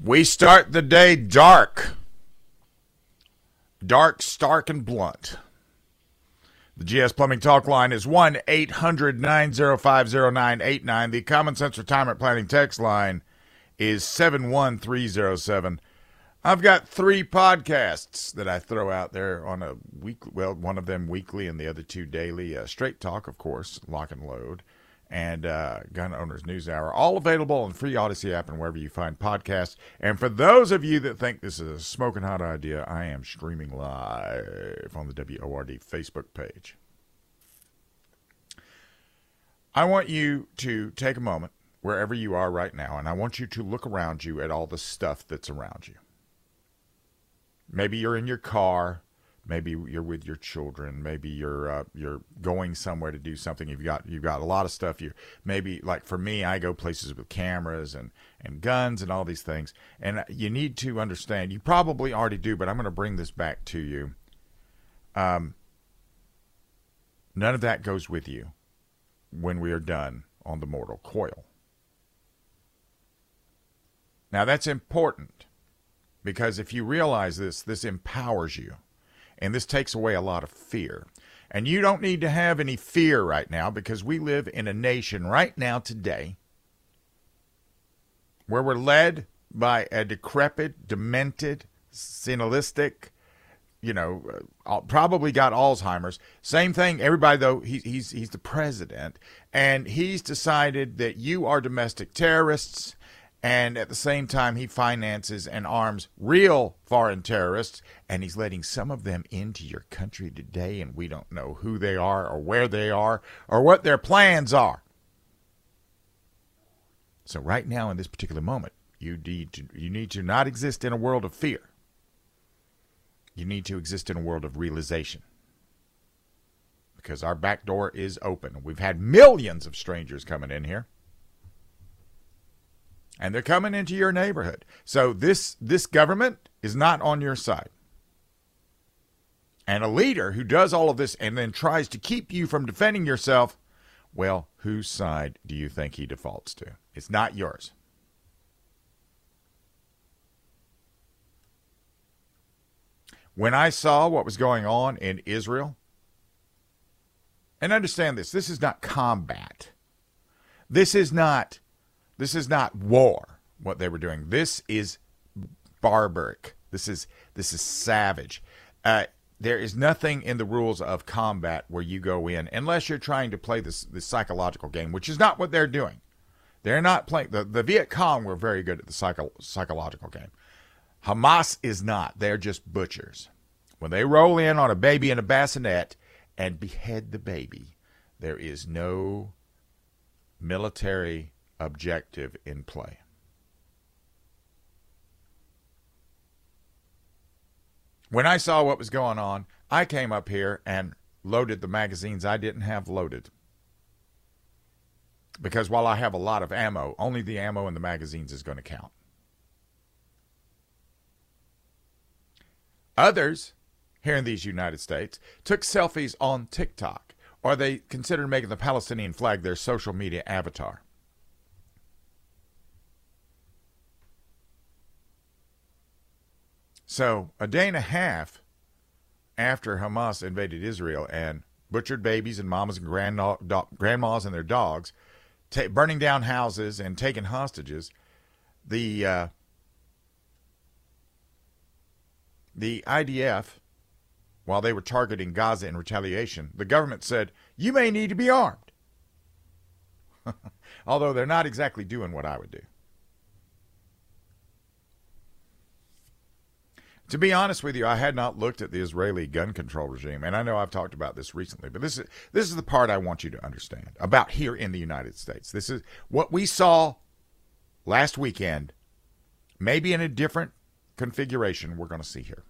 We start the day dark. Dark, stark, and blunt. The GS Plumbing Talk line is 1 800 905 0989. The Common Sense Retirement Planning text line is 71307. I've got three podcasts that I throw out there on a week. Well, one of them weekly and the other two daily. Uh, Straight Talk, of course, Lock and Load and uh, Gun Owners News Hour, all available on free Audacy app and wherever you find podcasts. And for those of you that think this is a smoking hot idea, I am streaming live on the WORD Facebook page. I want you to take a moment wherever you are right now, and I want you to look around you at all the stuff that's around you. Maybe you're in your car maybe you're with your children. Maybe you're uh, you're going somewhere to do something. You've got you've got a lot of stuff you maybe like for me I go places with cameras and and guns and all these things. And you need to understand you probably already do but I'm going to bring this back to you. Um none of that goes with you when we are done on the mortal coil. Now that's important because if you realize this this empowers you and this takes away a lot of fear. And you don't need to have any fear right now because we live in a nation right now today where we're led by a decrepit, demented, senile,istic you know, uh, probably got Alzheimer's. Same thing. Everybody though, he, he's he's the president, and he's decided that you are domestic terrorists, and at the same time, he finances and arms real foreign terrorists, and he's letting some of them into your country today, and we don't know who they are or where they are or what their plans are. So, right now, in this particular moment, you need to, you need to not exist in a world of fear. You need to exist in a world of realization. Because our back door is open. We've had millions of strangers coming in here and they're coming into your neighborhood. So this this government is not on your side. And a leader who does all of this and then tries to keep you from defending yourself, well, whose side do you think he defaults to? It's not yours. When I saw what was going on in Israel, and understand this, this is not combat. This is not this is not war. What they were doing. This is barbaric. This is this is savage. Uh, there is nothing in the rules of combat where you go in unless you're trying to play this this psychological game, which is not what they're doing. They're not playing. The, the Viet Cong were very good at the psycho, psychological game. Hamas is not. They're just butchers. When they roll in on a baby in a bassinet and behead the baby, there is no military objective in play. When I saw what was going on, I came up here and loaded the magazines I didn't have loaded. Because while I have a lot of ammo, only the ammo in the magazines is going to count. Others here in these United States took selfies on TikTok, or they considered making the Palestinian flag their social media avatar. So, a day and a half after Hamas invaded Israel and butchered babies and mamas and grand, do, grandmas and their dogs, burning down houses and taking hostages, the uh, the IDF, while they were targeting Gaza in retaliation, the government said, "You may need to be armed." Although they're not exactly doing what I would do. To be honest with you, I had not looked at the Israeli gun control regime, and I know I've talked about this recently, but this is this is the part I want you to understand about here in the United States. This is what we saw last weekend, maybe in a different configuration we're going to see here.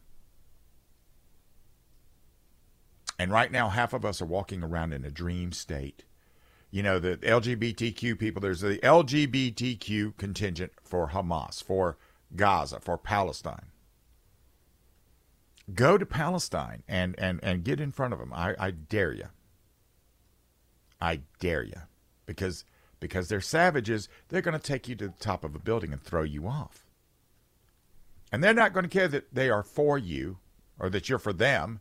And right now, half of us are walking around in a dream state. You know, the LGBTQ people, there's the LGBTQ contingent for Hamas, for Gaza, for Palestine go to Palestine and, and, and get in front of them. I, I dare you. I dare you. Because because they're savages, they're going to take you to the top of a building and throw you off. And they're not going to care that they are for you or that you're for them.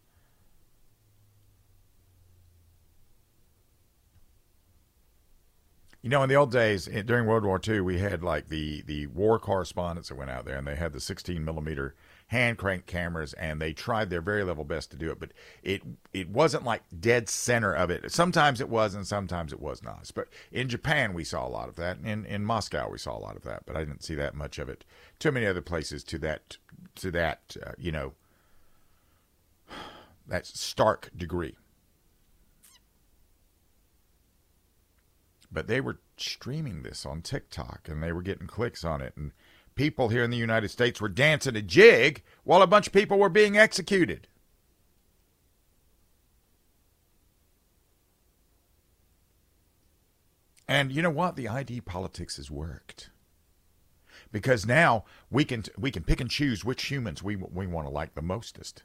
You know, in the old days, during World War II, we had like the, the war correspondents that went out there and they had the 16 millimeter hand crank cameras and they tried their very level best to do it, but it it wasn't like dead center of it. Sometimes it was and sometimes it was not. But in Japan, we saw a lot of that. In in Moscow, we saw a lot of that, but I didn't see that much of it. Too many other places to that to that uh, you know that stark degree. But they were streaming this on TikTok and they were getting clicks on it. And people here in the United States were dancing a jig while a bunch of people were being executed. And you know what? The ID politics has worked. Because now we can we can pick and choose which humans we we want to like the mostest.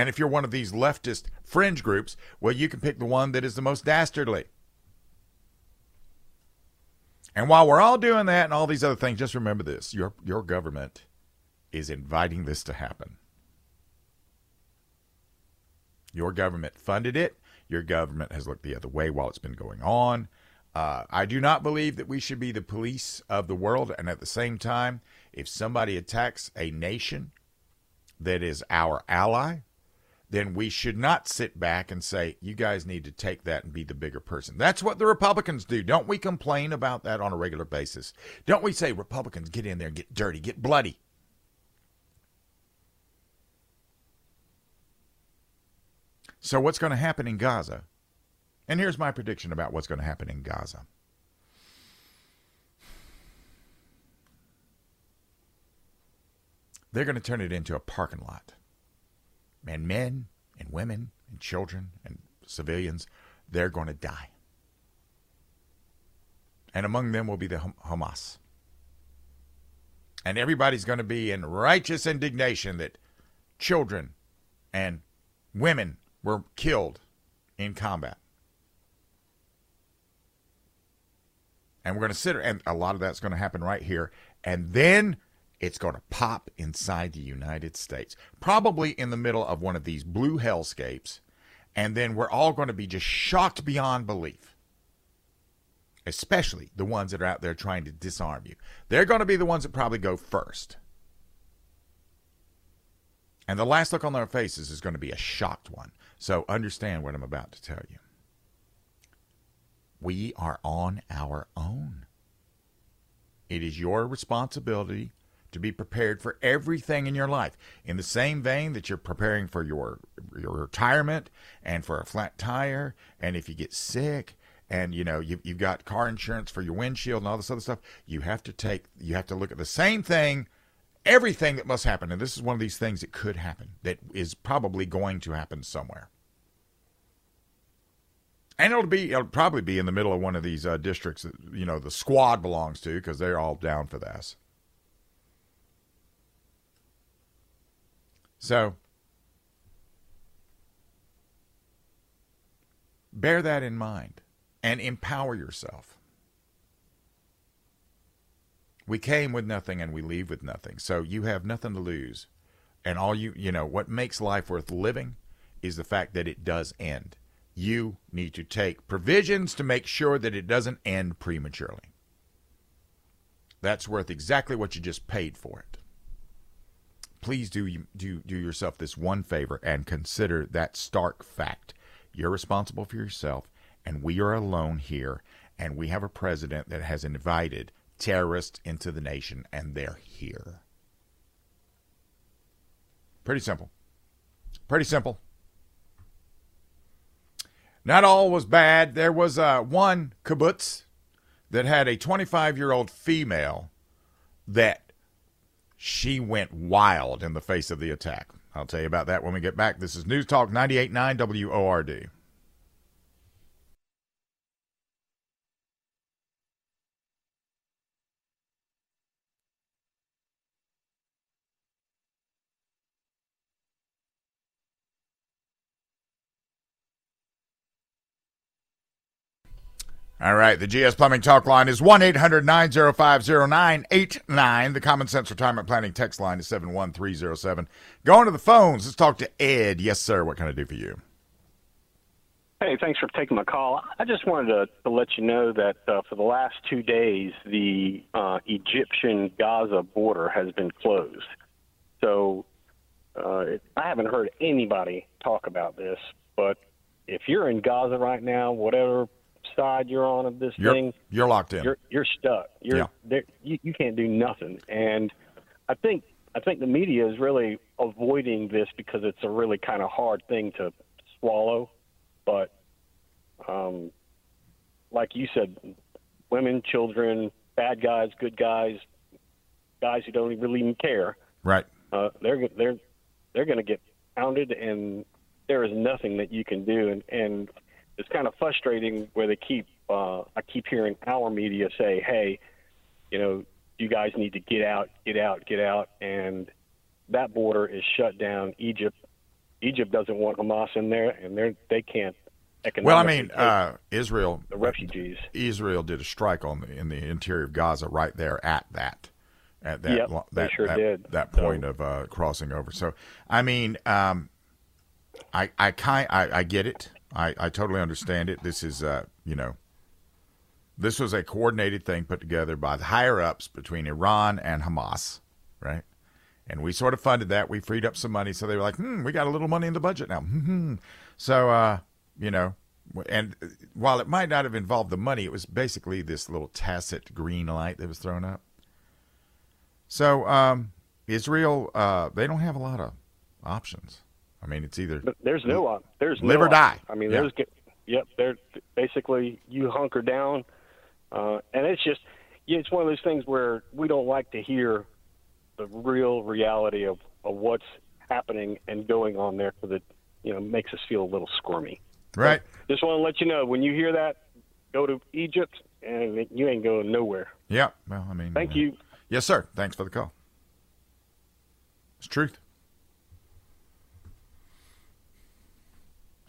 And if you're one of these leftist fringe groups, well, you can pick the one that is the most dastardly. And while we're all doing that and all these other things, just remember this your, your government is inviting this to happen. Your government funded it. Your government has looked the other way while it's been going on. Uh, I do not believe that we should be the police of the world. And at the same time, if somebody attacks a nation that is our ally, then we should not sit back and say, you guys need to take that and be the bigger person. That's what the Republicans do. Don't we complain about that on a regular basis? Don't we say, Republicans, get in there and get dirty, get bloody? So, what's going to happen in Gaza? And here's my prediction about what's going to happen in Gaza. They're going to turn it into a parking lot and men and women and children and civilians, they're going to die. And among them will be the Hamas. And everybody's going to be in righteous indignation that children and women were killed in combat. And we're going to sit, and a lot of that's going to happen right here. And then it's going to pop inside the United States, probably in the middle of one of these blue hellscapes. And then we're all going to be just shocked beyond belief, especially the ones that are out there trying to disarm you. They're going to be the ones that probably go first. And the last look on their faces is going to be a shocked one. So understand what I'm about to tell you. We are on our own. It is your responsibility to be prepared for everything in your life. In the same vein that you're preparing for your your retirement and for a flat tire, and if you get sick, and you know you've, you've got car insurance for your windshield and all this other stuff, you have to take you have to look at the same thing, everything that must happen, and this is one of these things that could happen that is probably going to happen somewhere. And it'll be it'll probably be in the middle of one of these uh, districts that you know the squad belongs to because they're all down for this. So bear that in mind and empower yourself. We came with nothing and we leave with nothing. So you have nothing to lose. And all you, you know, what makes life worth living is the fact that it does end. You need to take provisions to make sure that it doesn't end prematurely. That's worth exactly what you just paid for it please do do do yourself this one favor and consider that stark fact. You're responsible for yourself, and we are alone here, and we have a president that has invited terrorists into the nation, and they're here. Pretty simple. Pretty simple. Not all was bad. There was uh, one kibbutz that had a 25 year old female that she went wild in the face of the attack. I'll tell you about that when we get back. This is News Talk 98.9 WORD. All right, the GS Plumbing Talk line is 1 800 905 0989. The Common Sense Retirement Planning text line is 71307. Going to the phones, let's talk to Ed. Yes, sir. What can I do for you? Hey, thanks for taking my call. I just wanted to, to let you know that uh, for the last two days, the uh, Egyptian Gaza border has been closed. So uh, I haven't heard anybody talk about this, but if you're in Gaza right now, whatever side you're on of this You're, thing, you're locked in. you're you're stuck. You're Yeah. there, you, you can't do nothing. And I think I think the media is really avoiding this because it's a really kind of hard thing to swallow. But um, like you said, women, children, bad guys, good guys, guys who don't really even care, right. uh, they're they're they're going to get pounded, and there is nothing that you can do. And and it's kind of frustrating where they keep uh, I keep hearing our media say, "Hey, you know, you guys need to get out, get out, get out," and that border is shut down. Egypt Egypt doesn't want Hamas in there, and they they can't. Well, I mean, uh, Israel the refugees. Israel did a strike on the in the interior of Gaza right there at that at that Yep, that sure that, that So- point of uh, crossing over. So I mean, um, I I kind I, I get it. I, I totally understand it. This is uh you know this was a coordinated thing put together by the higher ups between Iran and Hamas, right? And we sort of funded that. We freed up some money, so they were like, "Hmm, we got a little money in the budget now." So, uh, you know, and while it might not have involved the money, it was basically this little tacit green light that was thrown up. So, um, Israel, uh, they don't have a lot of options. I mean, it's either there's no op- there's Live no or die. option. I mean, Yeah. there's yep. They're basically you hunker down, uh, and it's just yeah, it's one of those things where we don't like to hear the real reality of, of what's happening and going on there because it you know makes us feel a little squirmy. right. Just want to let you know when you hear that, go to Egypt and you ain't going nowhere. Yeah. Well, I mean, Thank uh, you. Yes, sir. Thanks for the call. It's truth.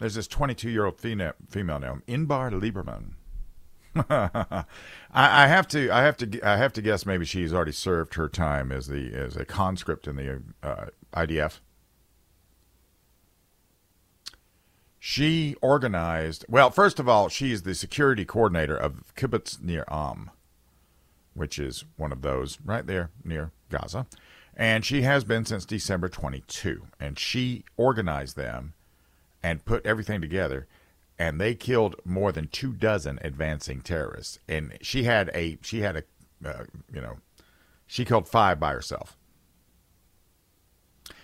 There's this 22 year old female, female Inbar Lieberman. I, I have to, I have to, I have to guess. Maybe she's already served her time as the as a conscript in the uh, IDF. She organized. Well, first of all, she's the security coordinator of Kibbutz Nir Am which is one of those right there near Gaza. And she has been since December 22. And she organized them and put everything together. And they killed more than two dozen advancing terrorists. And she had a, she had a, uh, you know, she killed five by herself.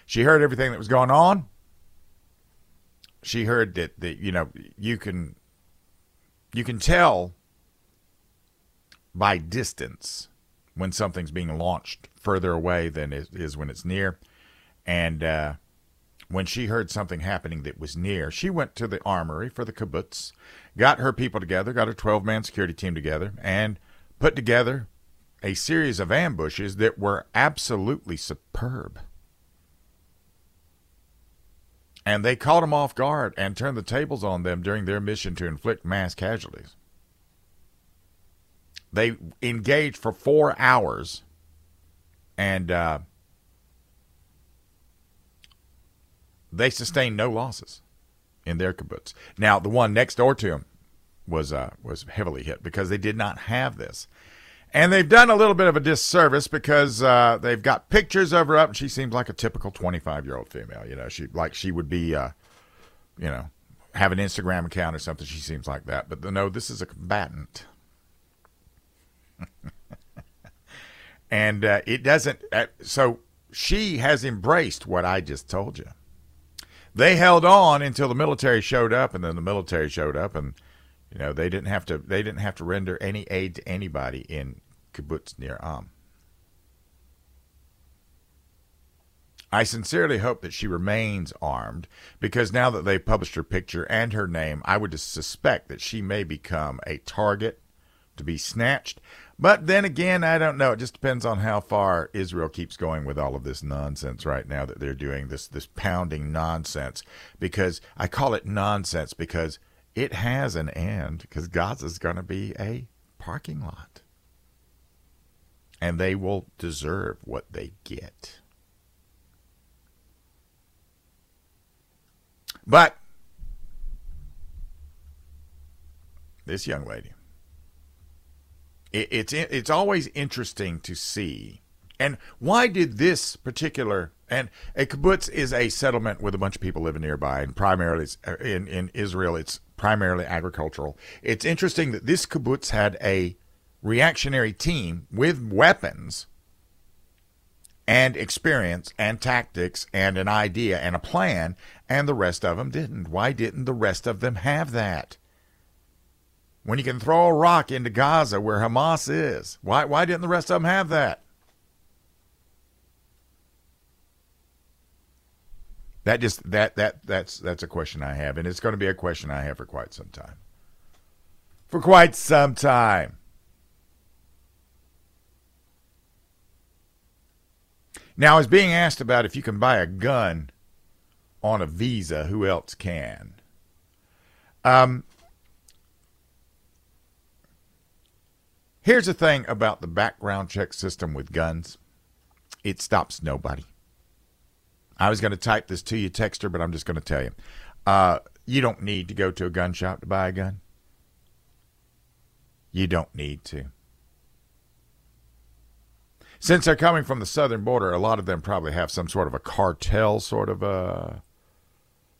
She heard everything that was going on. She heard that, that you know, you can, you can tell by distance when something's being launched further away than it is when it's near. And uh, when she heard something happening that was near, she went to the armory for the kibbutz, got her people together, got her 12 man security team together, and put together a series of ambushes that were absolutely superb. And they caught them off guard and turned the tables on them during their mission to inflict mass casualties. They engaged for four hours, and uh, they sustained no losses in their kibbutz. Now, the one next door to them was uh, was heavily hit because they did not have this, and they've done a little bit of a disservice because uh, they've got pictures of her up, and she seems like a typical twenty five year old female. You know, she like she would be, uh, you know, have an Instagram account or something. She seems like that, but no, this is a combatant. and uh, it doesn't. Uh, so she has embraced what I just told you. They held on until the military showed up, and then the military showed up, and you know they didn't have to. They didn't have to render any aid to anybody in kibbutz Nir Am. I sincerely hope that she remains armed because now that they've published her picture and her name, I would suspect that she may become a target to be snatched. But then again, I don't know. It just depends on how far Israel keeps going with all of this nonsense right now that they're doing this this pounding nonsense. Because I call it nonsense because it has an end because Gaza's going to be a parking lot. And they will deserve what they get. But this young lady, it, it's it's always interesting to see. And why did this particular and a kibbutz is a settlement with a bunch of people living nearby, and primarily uh, in in Israel, it's primarily agricultural. It's interesting that this kibbutz had a reactionary team with weapons and experience and tactics and an idea and a plan, and the rest of them didn't. Why didn't the rest of them have that? When you can throw a rock into Gaza where Hamas is, why, why didn't the rest of them have that? That just that that that's that's a question I have, and it's going to be a question I have for quite some time. For quite some time. Now, I was being asked about if you can buy a gun on a visa. Who else can? Um, here's the thing about the background check system with guns it stops nobody. I was going to type this to you, Texter, but I'm just going to tell you. Uh, you don't need to go to a gun shop to buy a gun. You don't need to. Since they're coming from the southern border, a lot of them probably have some sort of a cartel sort of a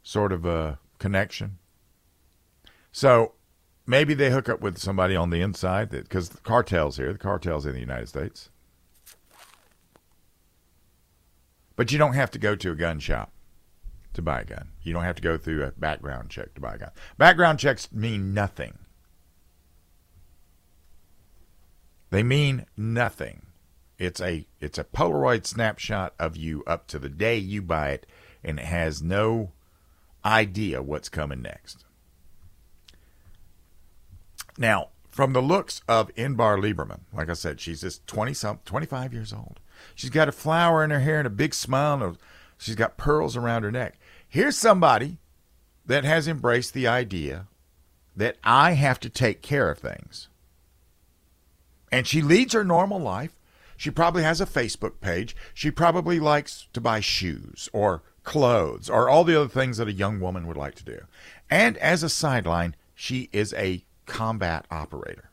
sort of a connection. So maybe they hook up with somebody on the inside because the cartels here, the cartels in the United States. But you don't have to go to a gun shop to buy a gun. You don't have to go through a background check to buy a gun. Background checks mean nothing. They mean nothing. It's a it's a Polaroid snapshot of you up to the day you buy it, and it has no idea what's coming next. Now, from the looks of Inbar Lieberman, like I said, she's just 20 some 25 years old. She's got a flower in her hair and a big smile. And she's got pearls around her neck. Here's somebody that has embraced the idea that I have to take care of things. And she leads her normal life. She probably has a Facebook page. She probably likes to buy shoes or clothes or all the other things that a young woman would like to do. And as a sideline, she is a combat operator.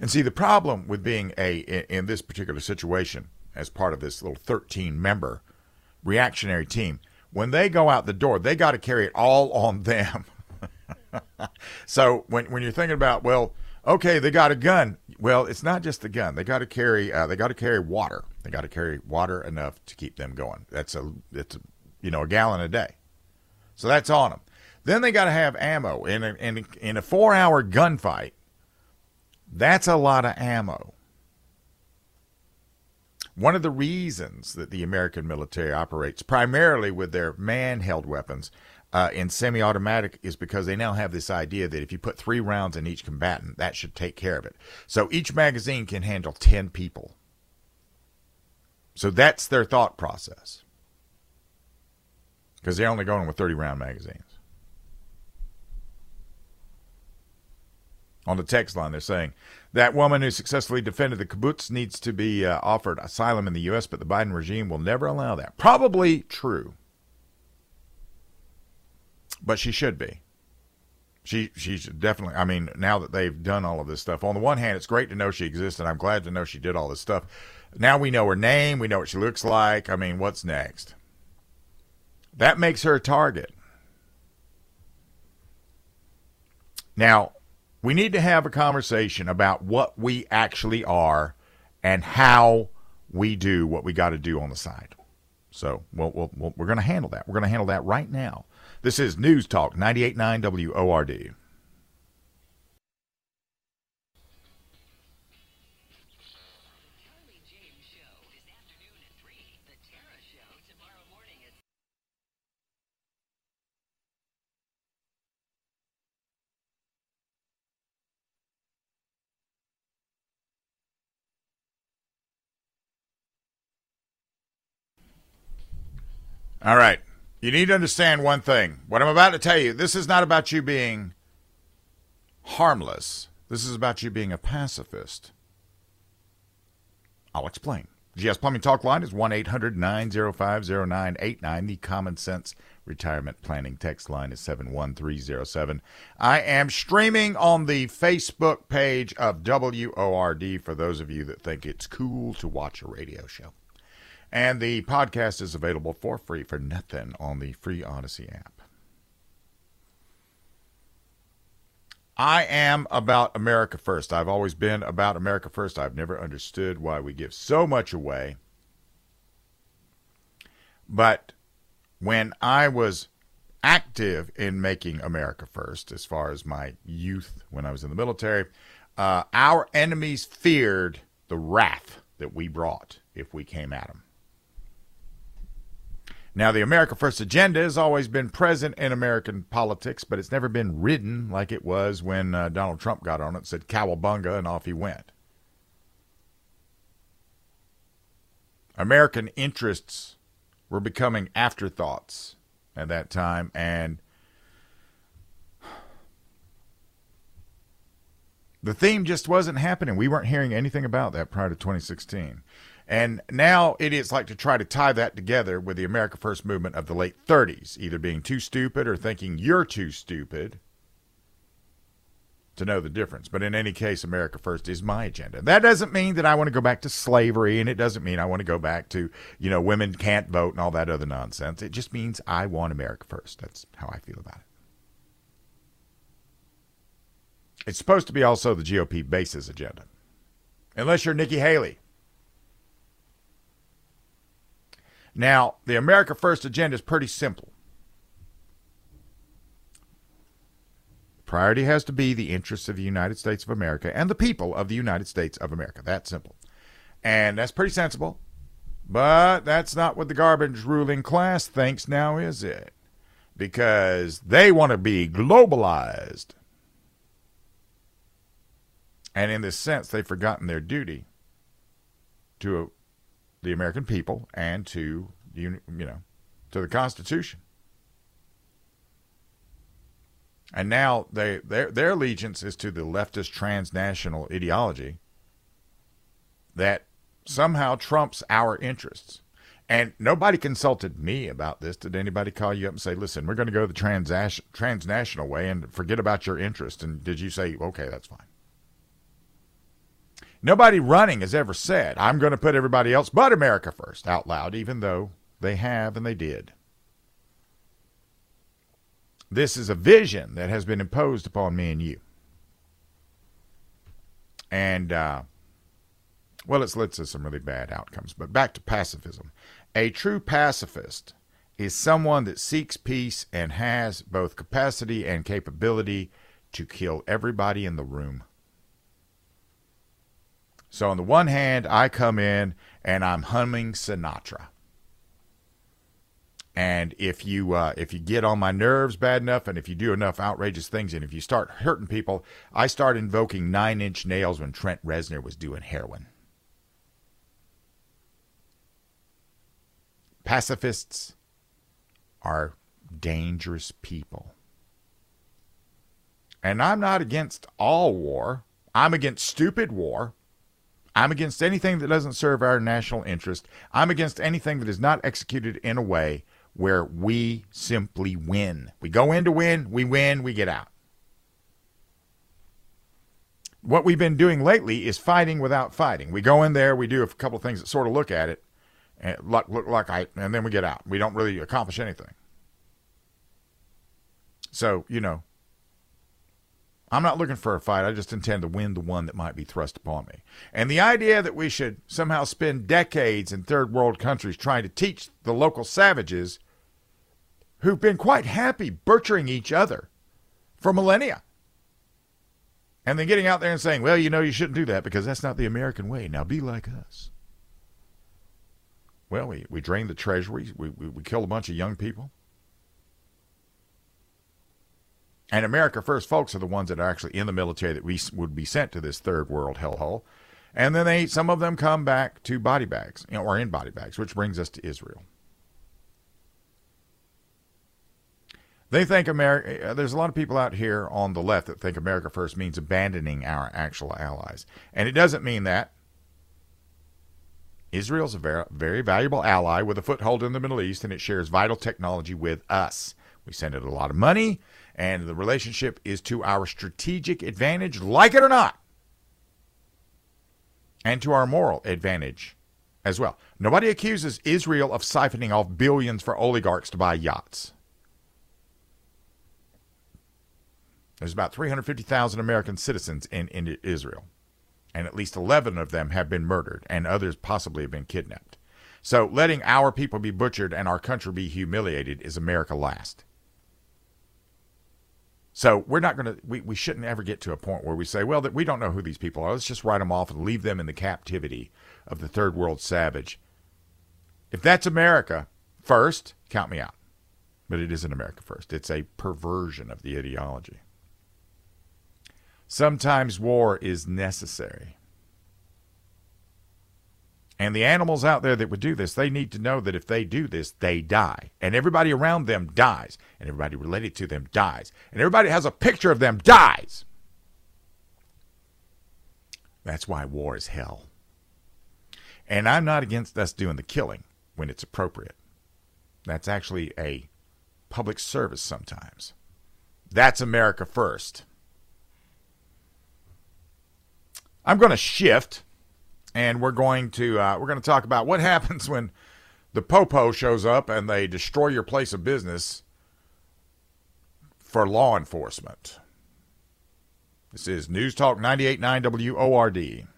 And see, the problem with being a in this particular situation, as part of this little 13 member reactionary team, when they go out the door, they got to carry it all on them. so when when you're thinking about well, okay, they got a gun. Well, it's not just the gun. They got to carry uh, they got to carry water. They got to carry water enough to keep them going. That's a it's a, you know a gallon a day. So that's on them. Then they got to have ammo in a, in a, in a four hour gunfight. That's a lot of ammo. One of the reasons that the American military operates primarily with their man held weapons uh, in semi automatic is because they now have this idea that if you put three rounds in each combatant, that should take care of it. So each magazine can handle 10 people. So that's their thought process. Because they're only going with 30 round magazines. On the text line, they're saying that woman who successfully defended the kibbutz needs to be uh, offered asylum in the U.S., but the Biden regime will never allow that. Probably true but she should be. She she should definitely. I mean, now that they've done all of this stuff, on the one hand, it's great to know she exists, and I'm glad to know she did all this stuff. Now we know her name, we know what she looks like. I mean, what's next? That makes her a target. Now, we need to have a conversation about what we actually are and how we do what we got to do on the side. So, we'll, we'll, we're going to handle that. We're going to handle that right now. This is News Talk 98.9 WORD. All right. You need to understand one thing. What I'm about to tell you, this is not about you being harmless. This is about you being a pacifist. I'll explain. GS Plumbing Talk line is 1 800 905 0989. The Common Sense Retirement Planning text line is 71307. I am streaming on the Facebook page of WORD for those of you that think it's cool to watch a radio show. And the podcast is available for free for nothing on the free Audacy app. I am about America first. I've always been about America first. I've never understood why we give so much away. But when I was active in making America first, as far as my youth when I was in the military, uh, our enemies feared the wrath that we brought if we came at them. Now, the America First agenda has always been present in American politics, but it's never been ridden like it was when uh, Donald Trump got on it, said cowabunga, and off he went. American interests were becoming afterthoughts at that time, and the theme just wasn't happening. We weren't hearing anything about that prior to 2016. And now it is like to try to tie that together with the America First movement of the late 30s, either being too stupid or thinking you're too stupid to know the difference. But in any case, America First is my agenda. That doesn't mean that I want to go back to slavery, and it doesn't mean I want to go back to, you know, women can't vote and all that other nonsense. It just means I want America First. That's how I feel about it. It's supposed to be also the GOP base's agenda. Unless you're Nikki Haley. Now, the America First agenda is pretty simple. Priority has to be the interests of the United States of America and the people of the United States of America. That's simple. And that's pretty sensible. But that's not what the garbage ruling class thinks now, is it? Because they want to be globalized. And in this sense, they've forgotten their duty to the American people and to you know to the Constitution. And now they their their allegiance is to the leftist transnational ideology that somehow trumps our interests. And nobody consulted me about this. Did anybody call you up and say, "Listen, we're going to go the trans- transnational way and forget about your interest"? And did you say, "Okay, that's fine"? Nobody running has ever said, I'm going to put everybody else but America first out loud, even though they have and they did. This is a vision that has been imposed upon me and you. And, uh, well, it's led to some really bad outcomes. But back to pacifism. A true pacifist is someone that seeks peace and has both capacity and capability to kill everybody in the room. So on the one hand, I come in and I'm humming Sinatra. And if you uh, if you get on my nerves bad enough, and if you do enough outrageous things, and if you start hurting people, I start invoking Nine Inch Nails when Trent Reznor was doing heroin. Pacifists are dangerous people. And I'm not against all war. I'm against stupid war. I'm against anything that doesn't serve our national interest. I'm against anything that is not executed in a way where we simply win. We go in to win, we win, we get out. What we've been doing lately is fighting without fighting. We go in there, we do a couple of things that sort of look at it, and look, look like I, and then we get out. We don't really accomplish anything. So, you know, I'm not looking for a fight. I just intend to win the one that might be thrust upon me. And the idea that we should somehow spend decades in third world countries trying to teach the local savages who've been quite happy butchering each other for millennia. And then getting out there and saying, well, you know, you shouldn't do that because that's not the American way. Now be like us. Well, we, we drained the treasury, we, we, we killed a bunch of young people. And America First folks are the ones that are actually in the military that we would be sent to this third world hellhole. And then they, some of them come back to body bags, you know, or in body bags, which brings us to Israel. They think America, uh, there's a lot of people out here on the left that think America first means abandoning our actual allies. And it doesn't mean that. Israel's a very, very valuable ally with a foothold in the Middle East, and it shares vital technology with us. We send it a lot of money, and the relationship is to our strategic advantage, like it or not, and to our moral advantage as well. Nobody accuses Israel of siphoning off billions for oligarchs to buy yachts. There's about 350,000 American citizens in, in Israel, and at least 11 of them have been murdered, and others possibly have been kidnapped. So letting our people be butchered and our country be humiliated is America last. So we're not going to, we, we shouldn't ever get to a point where we say, well, that we don't know who these people are. Let's just write them off and leave them in the captivity of the third world savage. If that's America first, count me out. But it isn't America first. It's a perversion of the ideology. Sometimes war is necessary. And the animals out there that would do this, they need to know that if they do this, they die. And everybody around them dies. And everybody related to them dies. And everybody has a picture of them dies. That's why war is hell. And I'm not against us doing the killing when it's appropriate. That's actually a public service sometimes. That's America first. I'm going to shift and we're going to uh, we're going to talk about what happens when the popo shows up and they destroy your place of business for law enforcement. This is News Talk 98.9 WORD.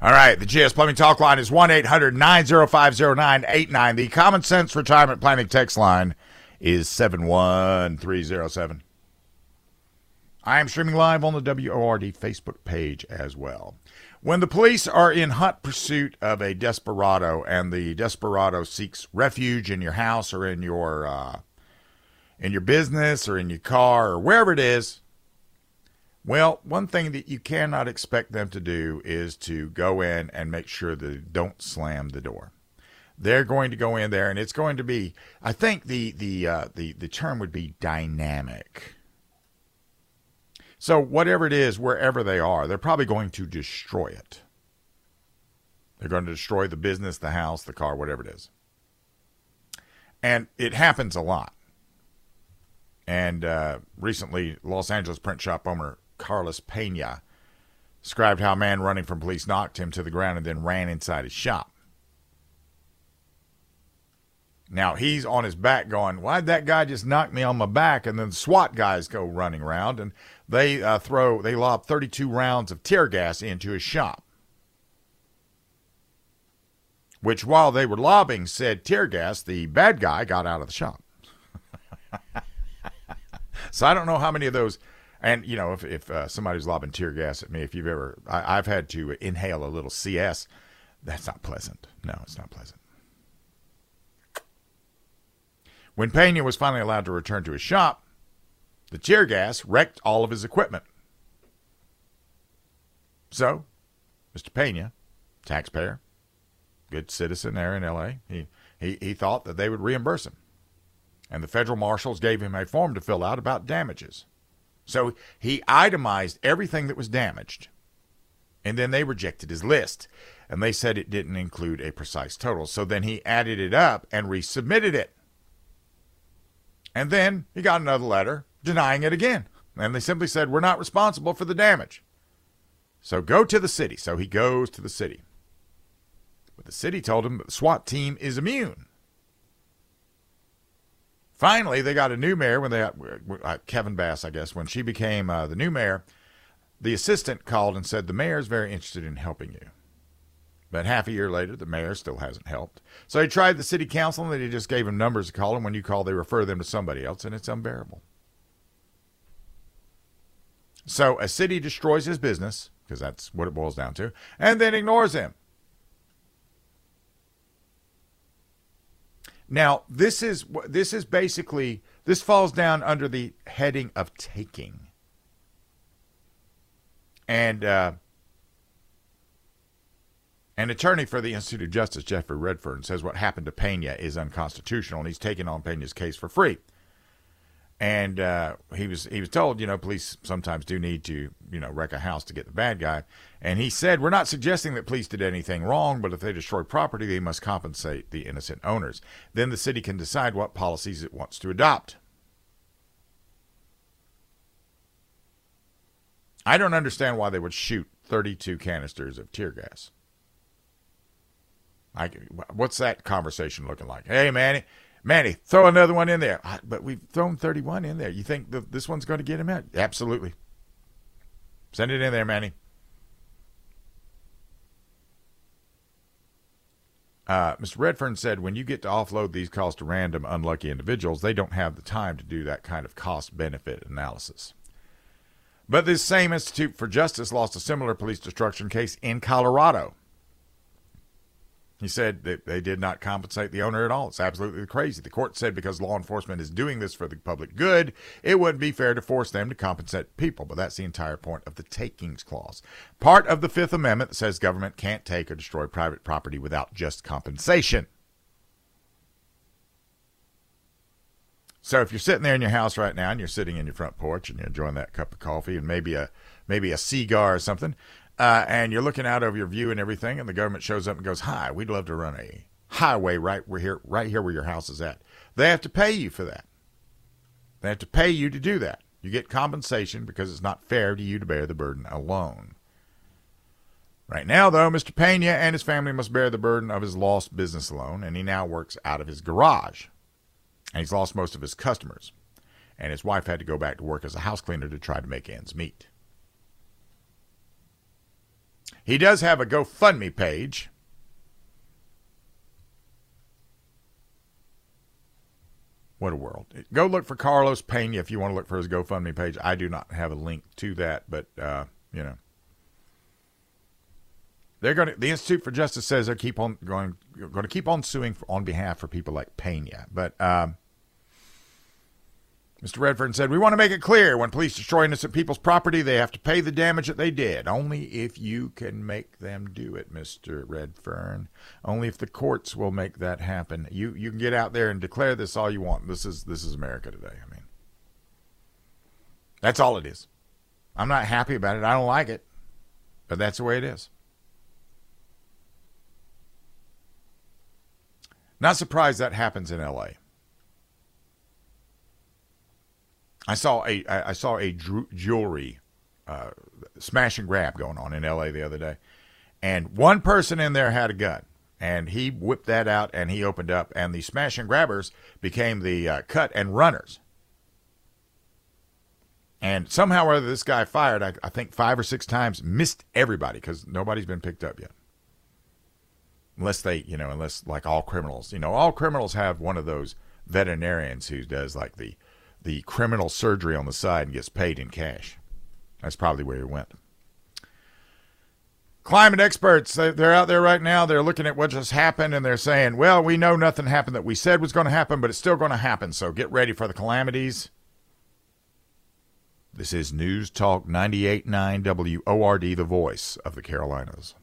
All right, the GS Plumbing Talk line is 1 800 905 0989. The Common Sense Retirement Planning text line is 71307. I am streaming live on the WORD Facebook page as well. When the police are in hot pursuit of a desperado and the desperado seeks refuge in your house or in your uh, in your business or in your car or wherever it is, well, one thing that you cannot expect them to do is to go in and make sure they don't slam the door. They're going to go in there, and it's going to be. I think the the uh, the the term would be dynamic. So whatever it is, wherever they are, they're probably going to destroy it. They're going to destroy the business, the house, the car, whatever it is. And it happens a lot. And uh, recently, Los Angeles print shop owner Carlos Pena described how a man running from police knocked him to the ground and then ran inside his shop. Now he's on his back going, Why'd that guy just knock me on my back? And then SWAT guys go running around and they uh, throw, they lob 32 rounds of tear gas into his shop. Which, while they were lobbing said tear gas, the bad guy got out of the shop. so I don't know how many of those and you know, if if uh, somebody's lobbing tear gas at me, if you've ever, I, have had to inhale a little CS. That's not pleasant. No, it's not pleasant. When Pena was finally allowed to return to his shop, the tear gas wrecked all of his equipment. So, Mr. Pena, taxpayer, good citizen there in L.A., he, he, he thought that they would reimburse him. And the federal marshals gave him a form to fill out about damages. So he itemized everything that was damaged. And then they rejected his list. And they said it didn't include a precise total. So then he added it up and resubmitted it. And then he got another letter denying it again. And they simply said, We're not responsible for the damage. So go to the city. So he goes to the city. But the city told him that the SWAT team is immune. Finally, they got a new mayor when they uh, Karen Bass, I guess, when she became uh, the new mayor. The assistant called and said the mayor is very interested in helping you. But half a year later, the mayor still hasn't helped. So he tried the city council, and they just gave him numbers to call, and when you call, they refer them to somebody else, and it's unbearable. So a city destroys his business, because that's what it boils down to, and then ignores him. Now, this is this is basically this falls down under the heading of taking. And uh, an attorney for the Institute of Justice, Jeffrey Redfern, says what happened to Pena is unconstitutional, and he's taking on Pena's case for free. And uh, he was he was told, you know, police sometimes do need to, you know, wreck a house to get the bad guy. And he said, we're not suggesting that police did anything wrong, but if they destroy property, they must compensate the innocent owners. Then the city can decide what policies it wants to adopt. I don't understand why they would shoot 32 canisters of tear gas. I, what's that conversation looking like? Hey, Manny, Manny, throw another one in there. But we've thrown 31 in there. You think the, this one's going to get him out? Absolutely. Send it in there, Manny. Uh, Mr. Redfearn said, when you get to offload these calls to random unlucky individuals, they don't have the time to do that kind of cost benefit analysis. But this same Institute for Justice lost a similar police destruction case in Colorado. He said that they did not compensate the owner at all. It's absolutely crazy. The court said because law enforcement is doing this for the public good, it wouldn't be fair to force them to compensate people. But that's the entire point of the takings clause. Part of the Fifth Amendment says government can't take or destroy private property without just compensation. So if you're sitting there in your house right now and you're sitting in your front porch and you're enjoying that cup of coffee and maybe a maybe a cigar or something, uh, and you're looking out over your view and everything, and the government shows up and goes, "Hi, we'd love to run a highway right here, right here where your house is at." They have to pay you for that. They have to pay you to do that. You get compensation because it's not fair to you to bear the burden alone. Right now, though, Mr. Pena and his family must bear the burden of his lost business loan, and he now works out of his garage. And he's lost most of his customers. And his wife had to go back to work as a house cleaner to try to make ends meet. He does have a GoFundMe page. What a world. Go look for Carlos Pena if you want to look for his GoFundMe page. I do not have a link to that, but, uh, you know. They're going to, the Institute for Justice says they're keep on going, going to keep on suing for, on behalf for people like Pena. But, um, Mr. Redfearn said, We want to make it clear when police destroy innocent people's property, they have to pay the damage that they did. Only if you can make them do it, Mr. Redfearn. Only if the courts will make that happen. You you can get out there and declare this all you want. This is this is America today. I mean That's all it is. I'm not happy about it. I don't like it. But that's the way it is. Not surprised that happens in LA. I saw a I saw a jewelry uh, smash and grab going on in L.A. the other day, and one person in there had a gun, and he whipped that out and he opened up, and the smash and grabbers became the uh, cut and runners. And somehow or other, this guy fired, I, I think, five or six times, missed everybody because nobody's been picked up yet. Unless they, you know, unless like all criminals, you know, all criminals have one of those veterinarians who does like the the criminal surgery on the side and gets paid in cash. That's probably where he went. Climate experts, they're out there right now. They're looking at what just happened and they're saying, well, we know nothing happened that we said was going to happen, but it's still going to happen. So get ready for the calamities. This is News Talk 98.9 WORD, the voice of the Carolinas.